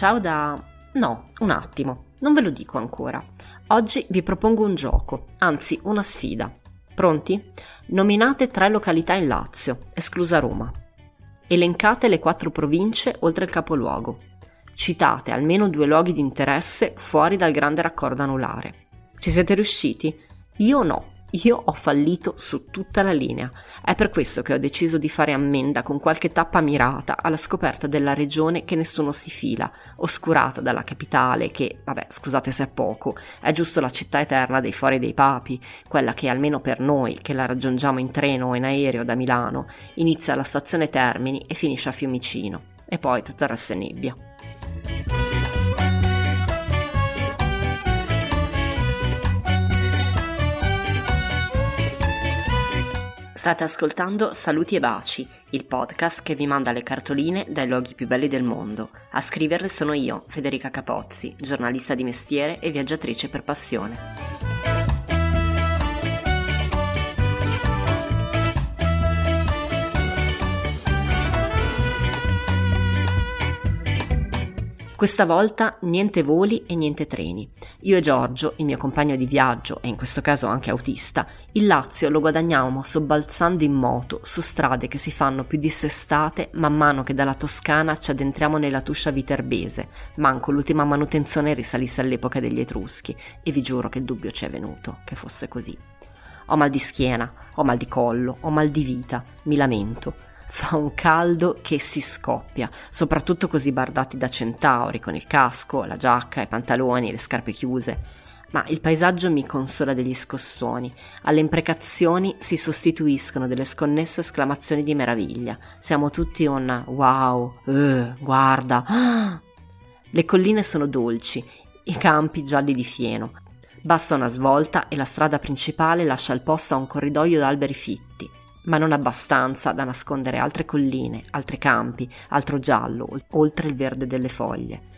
Ciao da... No, un attimo, non ve lo dico ancora. Oggi vi propongo un gioco, anzi una sfida. Pronti? Nominate tre località in Lazio, esclusa Roma. Elencate le quattro province oltre il capoluogo. Citate almeno due luoghi di interesse fuori dal grande raccordo anulare. Ci siete riusciti? Io no. Io ho fallito su tutta la linea. È per questo che ho deciso di fare ammenda con qualche tappa mirata alla scoperta della regione che nessuno si fila, oscurata dalla capitale che, vabbè, scusate se è poco, è giusto la città eterna dei fori dei papi, quella che almeno per noi, che la raggiungiamo in treno o in aereo da Milano, inizia alla stazione Termini e finisce a Fiumicino. E poi tutto il nebbia. State ascoltando Saluti e Baci, il podcast che vi manda le cartoline dai luoghi più belli del mondo. A scriverle sono io, Federica Capozzi, giornalista di mestiere e viaggiatrice per passione. Questa volta niente voli e niente treni. Io e Giorgio, il mio compagno di viaggio e in questo caso anche autista, il Lazio lo guadagniamo sobbalzando in moto su strade che si fanno più dissestate man mano che dalla Toscana ci addentriamo nella tuscia viterbese, manco l'ultima manutenzione risalisse all'epoca degli Etruschi e vi giuro che dubbio ci è venuto che fosse così. Ho mal di schiena, ho mal di collo, ho mal di vita, mi lamento fa un caldo che si scoppia, soprattutto così bardati da centauri, con il casco, la giacca, i pantaloni, e le scarpe chiuse. Ma il paesaggio mi consola degli scossoni. Alle imprecazioni si sostituiscono delle sconnesse esclamazioni di meraviglia. Siamo tutti un wow, uh, guarda. Le colline sono dolci, i campi gialli di fieno. Basta una svolta e la strada principale lascia il posto a un corridoio d'alberi fitti ma non abbastanza da nascondere altre colline, altri campi, altro giallo, oltre il verde delle foglie.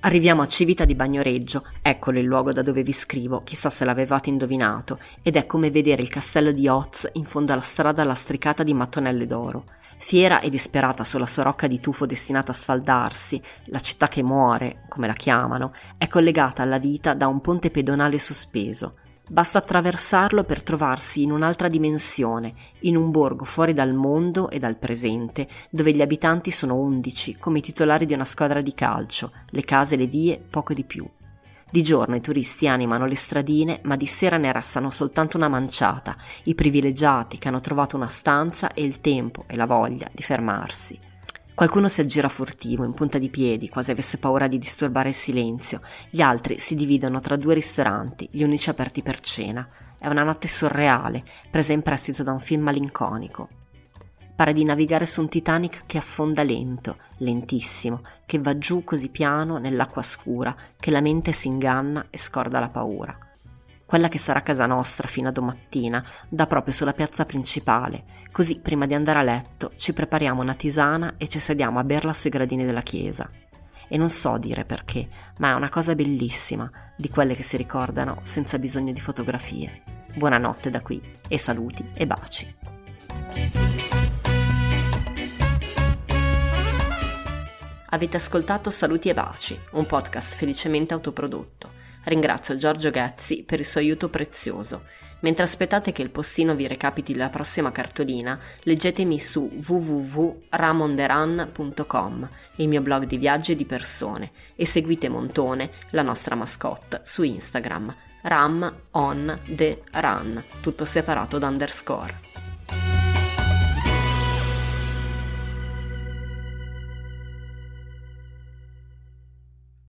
Arriviamo a Civita di Bagnoreggio, eccolo il luogo da dove vi scrivo, chissà se l'avevate indovinato, ed è come vedere il castello di Oz in fondo alla strada lastricata di mattonelle d'oro. Fiera e disperata sulla sua rocca di tufo destinata a sfaldarsi, la città che muore, come la chiamano, è collegata alla vita da un ponte pedonale sospeso. Basta attraversarlo per trovarsi in un'altra dimensione, in un borgo fuori dal mondo e dal presente, dove gli abitanti sono undici, come i titolari di una squadra di calcio, le case le vie poco di più. Di giorno i turisti animano le stradine, ma di sera ne restano soltanto una manciata, i privilegiati che hanno trovato una stanza e il tempo e la voglia di fermarsi. Qualcuno si aggira furtivo, in punta di piedi, quasi avesse paura di disturbare il silenzio. Gli altri si dividono tra due ristoranti, gli unici aperti per cena. È una notte surreale, presa in prestito da un film malinconico. Pare di navigare su un Titanic che affonda lento, lentissimo, che va giù così piano nell'acqua scura che la mente si inganna e scorda la paura quella che sarà casa nostra fino a domattina, da proprio sulla piazza principale, così prima di andare a letto ci prepariamo una tisana e ci sediamo a berla sui gradini della chiesa. E non so dire perché, ma è una cosa bellissima, di quelle che si ricordano senza bisogno di fotografie. Buonanotte da qui e saluti e baci. Avete ascoltato Saluti e Baci, un podcast felicemente autoprodotto. Ringrazio Giorgio Ghezzi per il suo aiuto prezioso. Mentre aspettate che il postino vi recapiti la prossima cartolina, leggetemi su www.ramonderan.com, il mio blog di viaggi e di persone, e seguite Montone, la nostra mascotte, su Instagram, ram on the run, tutto separato da underscore.